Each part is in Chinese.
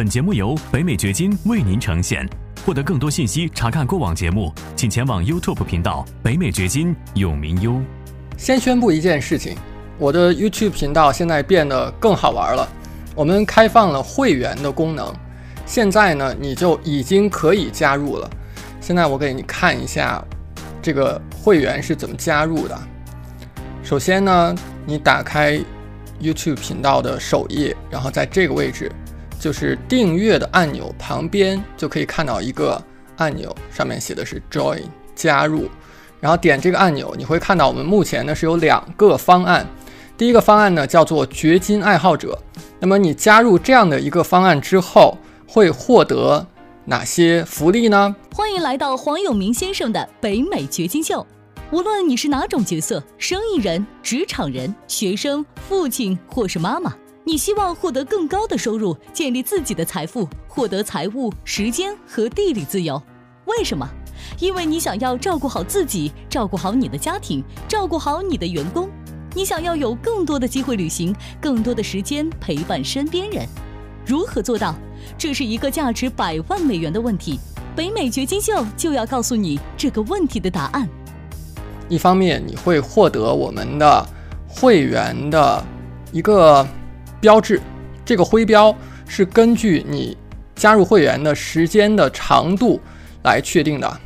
本节目由北美掘金为您呈现。获得更多信息，查看过往节目，请前往 YouTube 频道“北美掘金”永明优。先宣布一件事情，我的 YouTube 频道现在变得更好玩了。我们开放了会员的功能，现在呢，你就已经可以加入了。现在我给你看一下这个会员是怎么加入的。首先呢，你打开 YouTube 频道的首页，然后在这个位置就是订阅的按钮旁边就可以看到一个按钮，上面写的是 Join 加入。然后点这个按钮，你会看到我们目前呢是有两个方案。第一个方案呢叫做掘金爱好者。那么你加入这样的一个方案之后，会获得哪些福利呢？欢迎来到黄永明先生的北美掘金秀。无论你是哪种角色，生意人、职场人、学生、父亲或是妈妈，你希望获得更高的收入，建立自己的财富，获得财务、时间和地理自由。为什么？因为你想要照顾好自己，照顾好你的家庭，照顾好你的员工。你想要有更多的机会旅行，更多的时间陪伴身边人。如何做到？这是一个价值百万美元的问题。北美掘金秀就要告诉你这个问题的答案。一方面，你会获得我们的会员的一个标志，这个徽标是根据你加入会员的时间的长度来确定的。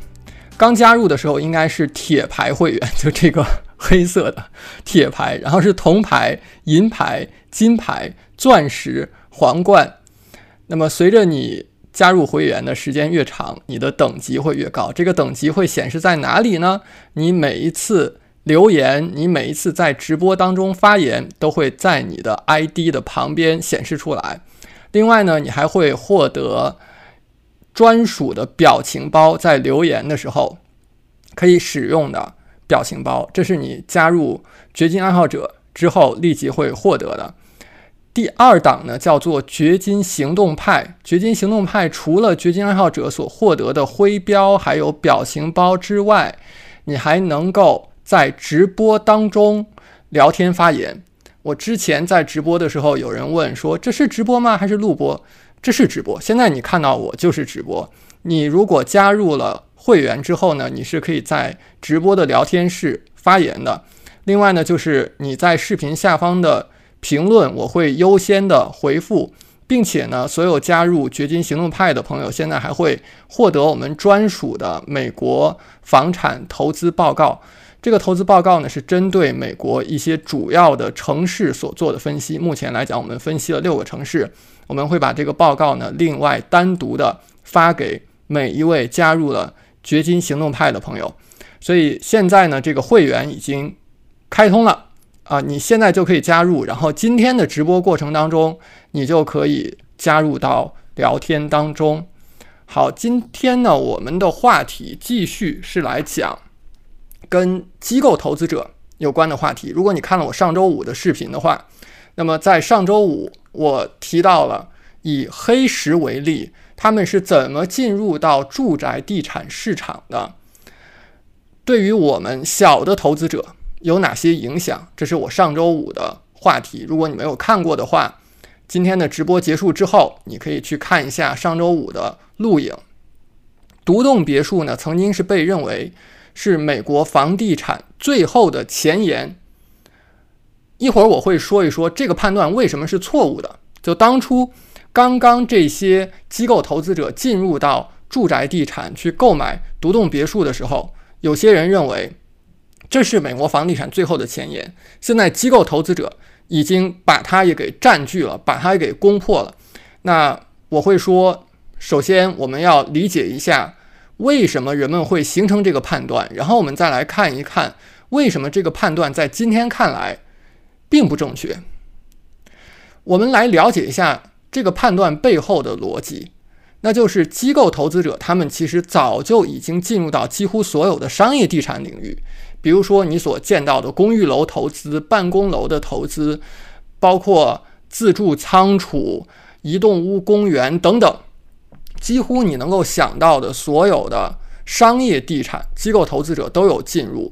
刚加入的时候应该是铁牌会员，就这个黑色的铁牌，然后是铜牌、银牌、金牌、钻石、皇冠。那么随着你加入会员的时间越长，你的等级会越高。这个等级会显示在哪里呢？你每一次留言，你每一次在直播当中发言，都会在你的 ID 的旁边显示出来。另外呢，你还会获得。专属的表情包，在留言的时候可以使用的表情包，这是你加入掘金爱好者之后立即会获得的。第二档呢，叫做掘金行动派。掘金行动派除了掘金爱好者所获得的徽标还有表情包之外，你还能够在直播当中聊天发言。我之前在直播的时候，有人问说：“这是直播吗？还是录播？”这是直播，现在你看到我就是直播。你如果加入了会员之后呢，你是可以在直播的聊天室发言的。另外呢，就是你在视频下方的评论，我会优先的回复，并且呢，所有加入掘金行动派的朋友，现在还会获得我们专属的美国房产投资报告。这个投资报告呢，是针对美国一些主要的城市所做的分析。目前来讲，我们分析了六个城市。我们会把这个报告呢，另外单独的发给每一位加入了掘金行动派的朋友。所以现在呢，这个会员已经开通了啊，你现在就可以加入。然后今天的直播过程当中，你就可以加入到聊天当中。好，今天呢，我们的话题继续是来讲跟机构投资者有关的话题。如果你看了我上周五的视频的话，那么在上周五。我提到了以黑石为例，他们是怎么进入到住宅地产市场的？对于我们小的投资者有哪些影响？这是我上周五的话题。如果你没有看过的话，今天的直播结束之后，你可以去看一下上周五的录影。独栋别墅呢，曾经是被认为是美国房地产最后的前沿。一会儿我会说一说这个判断为什么是错误的。就当初刚刚这些机构投资者进入到住宅地产去购买独栋别墅的时候，有些人认为这是美国房地产最后的前沿。现在机构投资者已经把它也给占据了，把它也给攻破了。那我会说，首先我们要理解一下为什么人们会形成这个判断，然后我们再来看一看为什么这个判断在今天看来。并不正确。我们来了解一下这个判断背后的逻辑，那就是机构投资者他们其实早就已经进入到几乎所有的商业地产领域，比如说你所见到的公寓楼投资、办公楼的投资，包括自住仓储、移动屋公园等等，几乎你能够想到的所有的商业地产，机构投资者都有进入。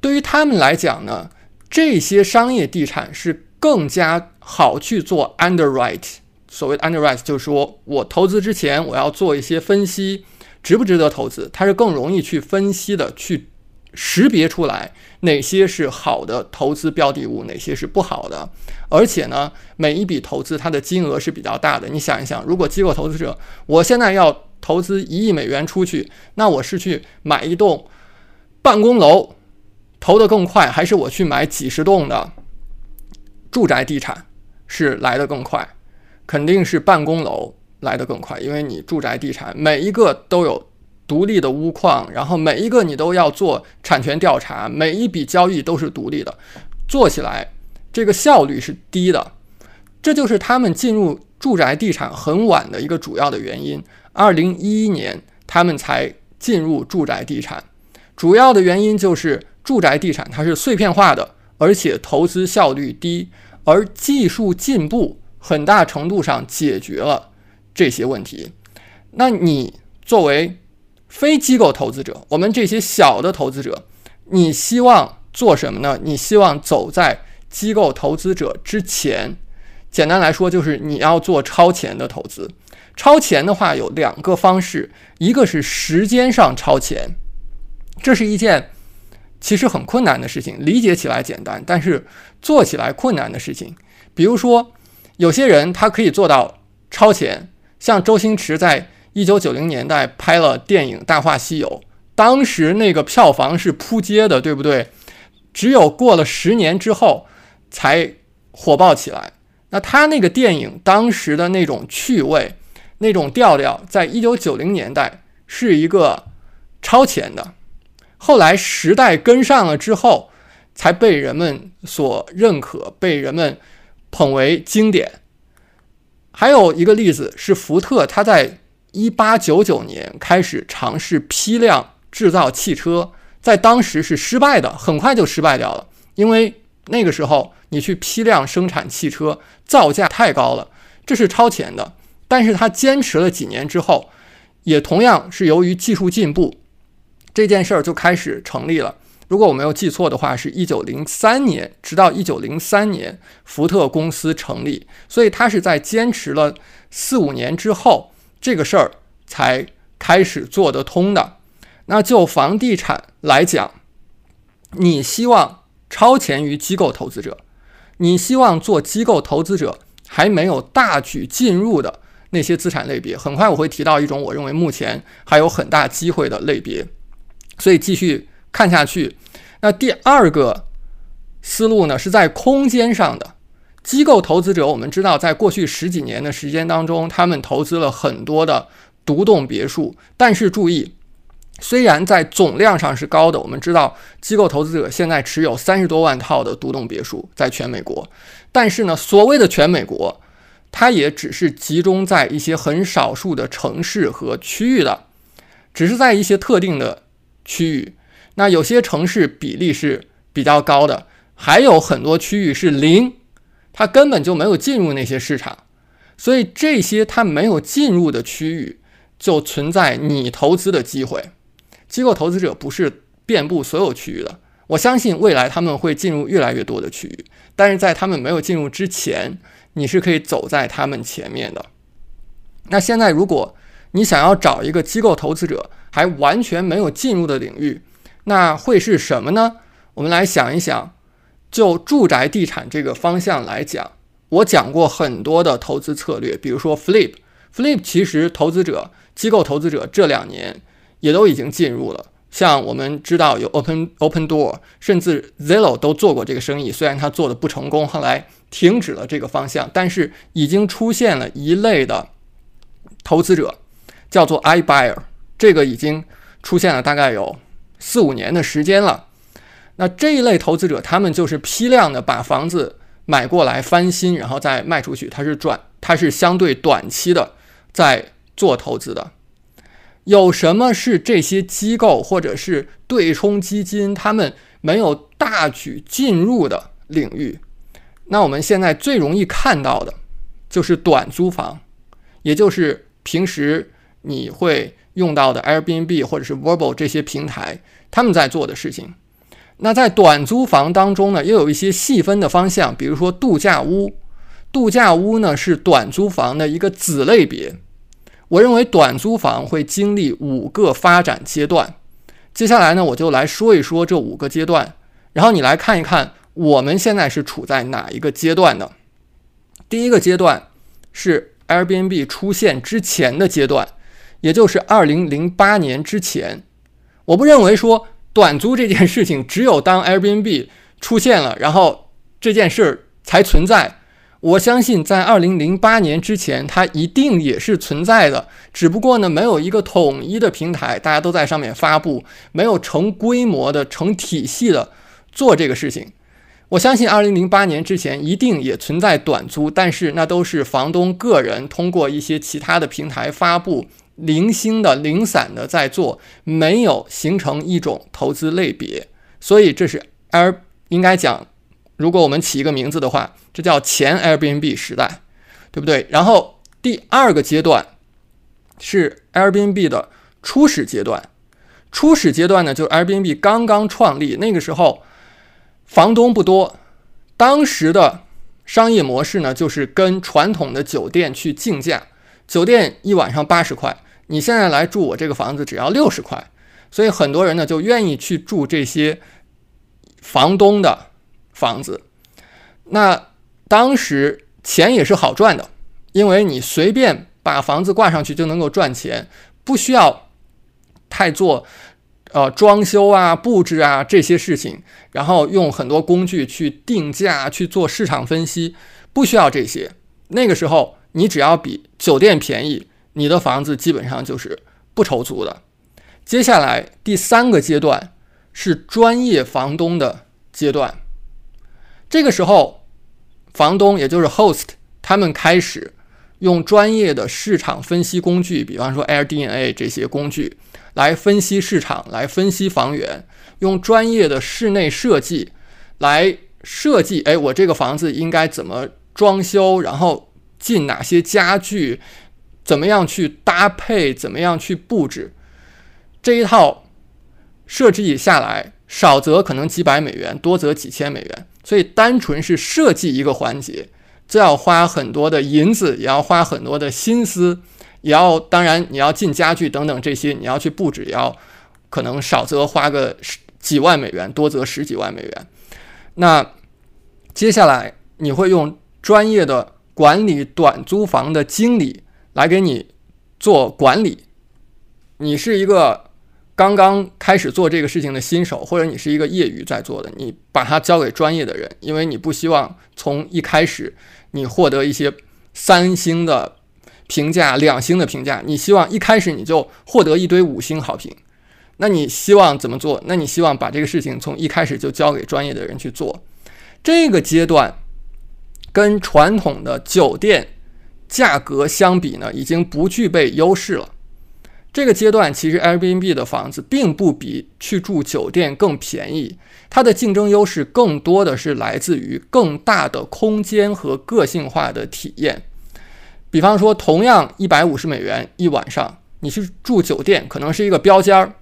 对于他们来讲呢？这些商业地产是更加好去做 underwrite，所谓的 underwrite，就是说我投资之前我要做一些分析，值不值得投资，它是更容易去分析的，去识别出来哪些是好的投资标的物，哪些是不好的。而且呢，每一笔投资它的金额是比较大的。你想一想，如果机构投资者我现在要投资一亿美元出去，那我是去买一栋办公楼投得更快，还是我去买几十栋的住宅地产是来得更快？肯定是办公楼来得更快，因为你住宅地产每一个都有独立的屋矿，然后每一个你都要做产权调查，每一笔交易都是独立的，做起来这个效率是低的。这就是他们进入住宅地产很晚的一个主要的原因。二零一一年他们才进入住宅地产，主要的原因就是住宅地产它是碎片化的，而且投资效率低，而技术进步。很大程度上解决了这些问题。那你作为非机构投资者，我们这些小的投资者，你希望做什么呢？你希望走在机构投资者之前。简单来说，就是你要做超前的投资。超前的话有两个方式，一个是时间上超前，这是一件其实很困难的事情，理解起来简单，但是做起来困难的事情。比如说。有些人他可以做到超前，像周星驰在一九九零年代拍了电影《大话西游》，当时那个票房是扑街的，对不对？只有过了十年之后才火爆起来。那他那个电影当时的那种趣味、那种调调，在一九九零年代是一个超前的。后来时代跟上了之后，才被人们所认可，被人们。捧为经典。还有一个例子是福特，他在一八九九年开始尝试批量制造汽车，在当时是失败的，很快就失败掉了。因为那个时候你去批量生产汽车，造价太高了，这是超前的。但是他坚持了几年之后，也同样是由于技术进步，这件事儿就开始成立了。如果我没有记错的话，是一九零三年，直到一九零三年，福特公司成立，所以他是在坚持了四五年之后，这个事儿才开始做得通的。那就房地产来讲，你希望超前于机构投资者，你希望做机构投资者还没有大举进入的那些资产类别。很快我会提到一种我认为目前还有很大机会的类别，所以继续。看下去，那第二个思路呢，是在空间上的机构投资者。我们知道，在过去十几年的时间当中，他们投资了很多的独栋别墅。但是注意，虽然在总量上是高的，我们知道机构投资者现在持有三十多万套的独栋别墅在全美国。但是呢，所谓的全美国，它也只是集中在一些很少数的城市和区域的，只是在一些特定的区域。那有些城市比例是比较高的，还有很多区域是零，它根本就没有进入那些市场，所以这些它没有进入的区域就存在你投资的机会。机构投资者不是遍布所有区域的，我相信未来他们会进入越来越多的区域，但是在他们没有进入之前，你是可以走在他们前面的。那现在如果你想要找一个机构投资者还完全没有进入的领域，那会是什么呢？我们来想一想，就住宅地产这个方向来讲，我讲过很多的投资策略，比如说 Flip，Flip 其实投资者、机构投资者这两年也都已经进入了。像我们知道有 Open Open Door，甚至 Zillow 都做过这个生意，虽然他做的不成功，后来停止了这个方向，但是已经出现了一类的投资者，叫做 iBuyer，这个已经出现了大概有。四五年的时间了，那这一类投资者，他们就是批量的把房子买过来翻新，然后再卖出去。它是转，它是相对短期的在做投资的。有什么是这些机构或者是对冲基金他们没有大举进入的领域？那我们现在最容易看到的就是短租房，也就是平时你会。用到的 Airbnb 或者是 Vrbo 这些平台，他们在做的事情。那在短租房当中呢，又有一些细分的方向，比如说度假屋。度假屋呢是短租房的一个子类别。我认为短租房会经历五个发展阶段。接下来呢，我就来说一说这五个阶段，然后你来看一看我们现在是处在哪一个阶段的。第一个阶段是 Airbnb 出现之前的阶段，也就是二零零八年之前。我不认为说短租这件事情只有当 Airbnb 出现了，然后这件事儿才存在。我相信在二零零八年之前，它一定也是存在的，只不过呢，没有一个统一的平台，大家都在上面发布，没有成规模的、成体系的做这个事情。我相信二零零八年之前一定也存在短租，但是那都是房东个人通过一些其他的平台发布，零星的、零散的在做，没有形成一种投资类别。所以这是 Air 应该讲。如果我们起一个名字的话，这叫前 Airbnb 时代，对不对？然后第二个阶段是 Airbnb 的初始阶段。初始阶段呢，就是 Airbnb 刚刚创立那个时候，房东不多。当时的商业模式呢，就是跟传统的酒店去竞价，酒店一晚上八十块，你现在来住我这个房子只要六十块，所以很多人呢就愿意去住这些房东的。房子，那当时钱也是好赚的，因为你随便把房子挂上去就能够赚钱，不需要太做呃装修啊、布置啊这些事情，然后用很多工具去定价、去做市场分析，不需要这些。那个时候，你只要比酒店便宜，你的房子基本上就是不愁租的。接下来第三个阶段是专业房东的阶段。这个时候，房东也就是 host，他们开始用专业的市场分析工具，比方说 AirDNA 这些工具来分析市场，来分析房源，用专业的室内设计来设计。哎，我这个房子应该怎么装修？然后进哪些家具？怎么样去搭配？怎么样去布置？这一套设计下来，少则可能几百美元，多则几千美元。所以，单纯是设计一个环节，就要花很多的银子，也要花很多的心思，也要当然你要进家具等等这些，你要去布置，也要可能少则花个十几万美元，多则十几万美元。那接下来你会用专业的管理短租房的经理来给你做管理，你是一个。刚刚开始做这个事情的新手，或者你是一个业余在做的，你把它交给专业的人，因为你不希望从一开始你获得一些三星的评价、两星的评价，你希望一开始你就获得一堆五星好评。那你希望怎么做？那你希望把这个事情从一开始就交给专业的人去做。这个阶段跟传统的酒店价格相比呢，已经不具备优势了。这个阶段其实 Airbnb 的房子并不比去住酒店更便宜，它的竞争优势更多的是来自于更大的空间和个性化的体验。比方说，同样一百五十美元一晚上，你去住酒店可能是一个标间儿，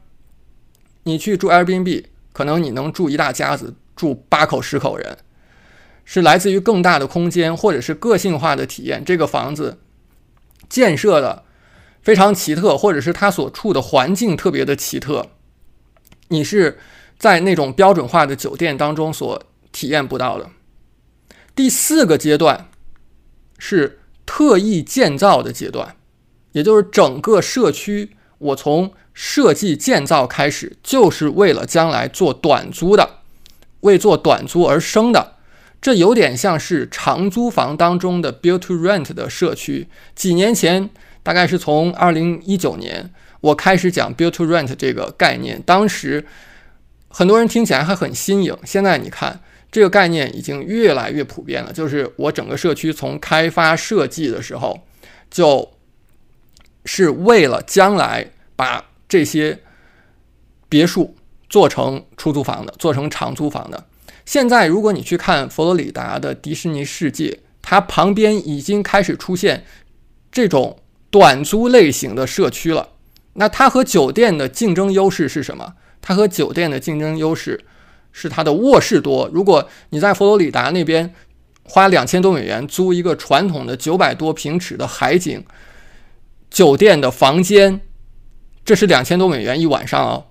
你去住 Airbnb 可能你能住一大家子，住八口十口人，是来自于更大的空间或者是个性化的体验。这个房子建设的。非常奇特，或者是它所处的环境特别的奇特，你是在那种标准化的酒店当中所体验不到的。第四个阶段是特意建造的阶段，也就是整个社区，我从设计建造开始，就是为了将来做短租的，为做短租而生的。这有点像是长租房当中的 build to rent 的社区，几年前。大概是从二零一九年，我开始讲 build to rent 这个概念，当时很多人听起来还很新颖。现在你看，这个概念已经越来越普遍了。就是我整个社区从开发设计的时候，就是为了将来把这些别墅做成出租房的，做成长租房的。现在如果你去看佛罗里达的迪士尼世界，它旁边已经开始出现这种。短租类型的社区了，那它和酒店的竞争优势是什么？它和酒店的竞争优势是它的卧室多。如果你在佛罗里达那边花两千多美元租一个传统的九百多平尺的海景酒店的房间，这是两千多美元一晚上哦。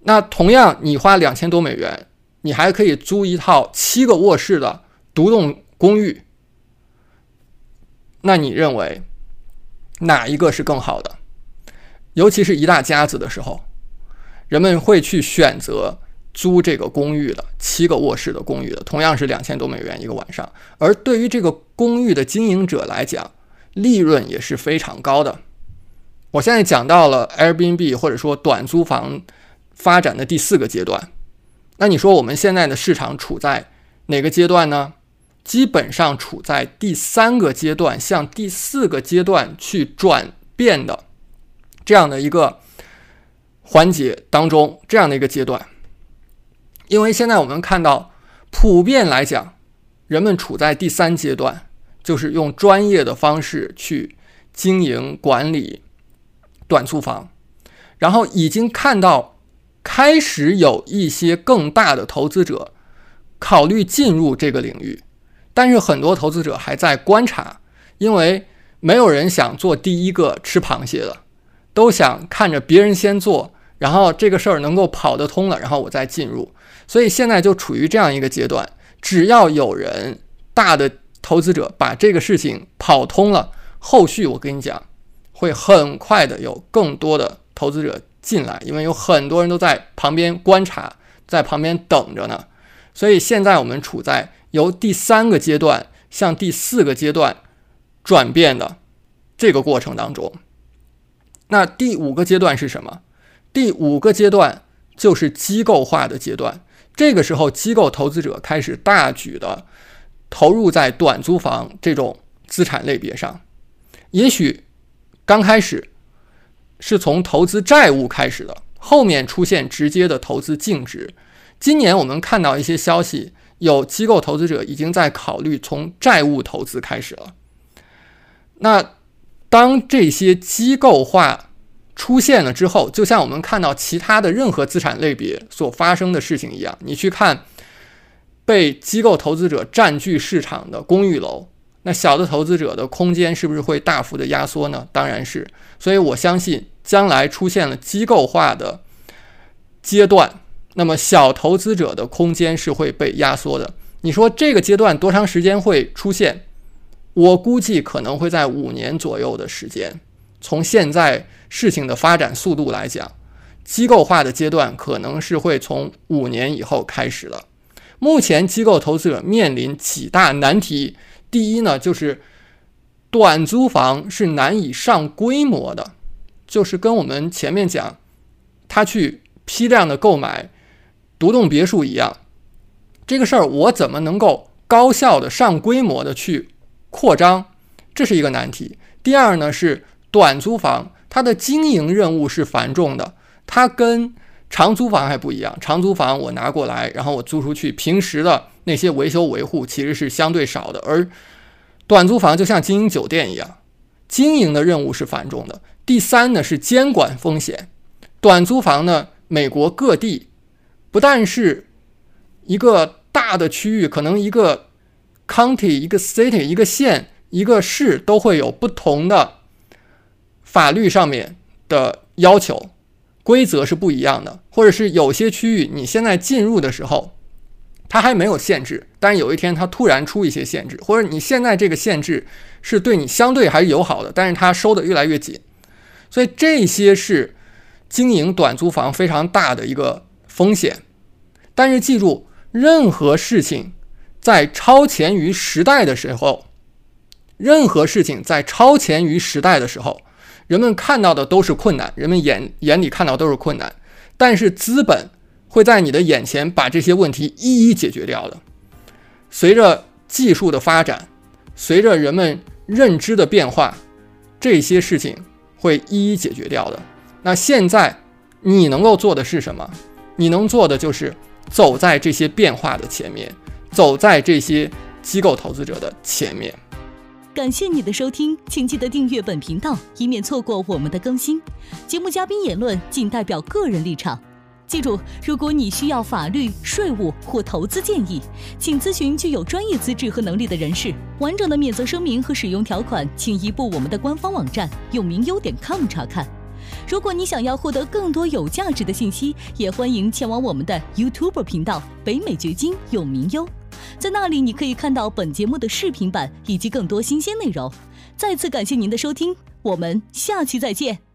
那同样，你花两千多美元，你还可以租一套七个卧室的独栋公寓。那你认为哪一个是更好的？尤其是一大家子的时候，人们会去选择租这个公寓的七个卧室的公寓的，同样是两千多美元一个晚上。而对于这个公寓的经营者来讲，利润也是非常高的。我现在讲到了 Airbnb 或者说短租房发展的第四个阶段，那你说我们现在的市场处在哪个阶段呢？基本上处在第三个阶段，向第四个阶段去转变的这样的一个环节当中，这样的一个阶段。因为现在我们看到，普遍来讲，人们处在第三阶段，就是用专业的方式去经营管理短租房，然后已经看到开始有一些更大的投资者考虑进入这个领域。但是很多投资者还在观察，因为没有人想做第一个吃螃蟹的，都想看着别人先做，然后这个事儿能够跑得通了，然后我再进入。所以现在就处于这样一个阶段，只要有人大的投资者把这个事情跑通了，后续我跟你讲，会很快的有更多的投资者进来，因为有很多人都在旁边观察，在旁边等着呢。所以现在我们处在。由第三个阶段向第四个阶段转变的这个过程当中，那第五个阶段是什么？第五个阶段就是机构化的阶段。这个时候，机构投资者开始大举的投入在短租房这种资产类别上。也许刚开始是从投资债务开始的，后面出现直接的投资净值。今年我们看到一些消息。有机构投资者已经在考虑从债务投资开始了。那当这些机构化出现了之后，就像我们看到其他的任何资产类别所发生的事情一样，你去看被机构投资者占据市场的公寓楼，那小的投资者的空间是不是会大幅的压缩呢？当然是。所以我相信将来出现了机构化的阶段。那么小投资者的空间是会被压缩的。你说这个阶段多长时间会出现？我估计可能会在五年左右的时间。从现在事情的发展速度来讲，机构化的阶段可能是会从五年以后开始了。目前机构投资者面临几大难题。第一呢，就是短租房是难以上规模的，就是跟我们前面讲，他去批量的购买。独栋别墅一样，这个事儿我怎么能够高效的上规模的去扩张，这是一个难题。第二呢是短租房，它的经营任务是繁重的，它跟长租房还不一样。长租房我拿过来，然后我租出去，平时的那些维修维护其实是相对少的，而短租房就像经营酒店一样，经营的任务是繁重的。第三呢是监管风险，短租房呢，美国各地。不但是一个大的区域，可能一个 county、一个 city、一个县、一个市都会有不同的法律上面的要求，规则是不一样的。或者是有些区域你现在进入的时候，它还没有限制，但是有一天它突然出一些限制，或者你现在这个限制是对你相对还是友好的，但是它收的越来越紧，所以这些是经营短租房非常大的一个。风险，但是记住，任何事情在超前于时代的时候，任何事情在超前于时代的时候，人们看到的都是困难，人们眼眼里看到都是困难，但是资本会在你的眼前把这些问题一一解决掉的。随着技术的发展，随着人们认知的变化，这些事情会一一解决掉的。那现在你能够做的是什么？你能做的就是走在这些变化的前面，走在这些机构投资者的前面。感谢你的收听，请记得订阅本频道，以免错过我们的更新。节目嘉宾言论仅代表个人立场。记住，如果你需要法律、税务或投资建议，请咨询具有专业资质和能力的人士。完整的免责声明和使用条款，请移步我们的官方网站永明优点 com 查看。如果你想要获得更多有价值的信息，也欢迎前往我们的 YouTube 频道北美掘金永明优，在那里你可以看到本节目的视频版以及更多新鲜内容。再次感谢您的收听，我们下期再见。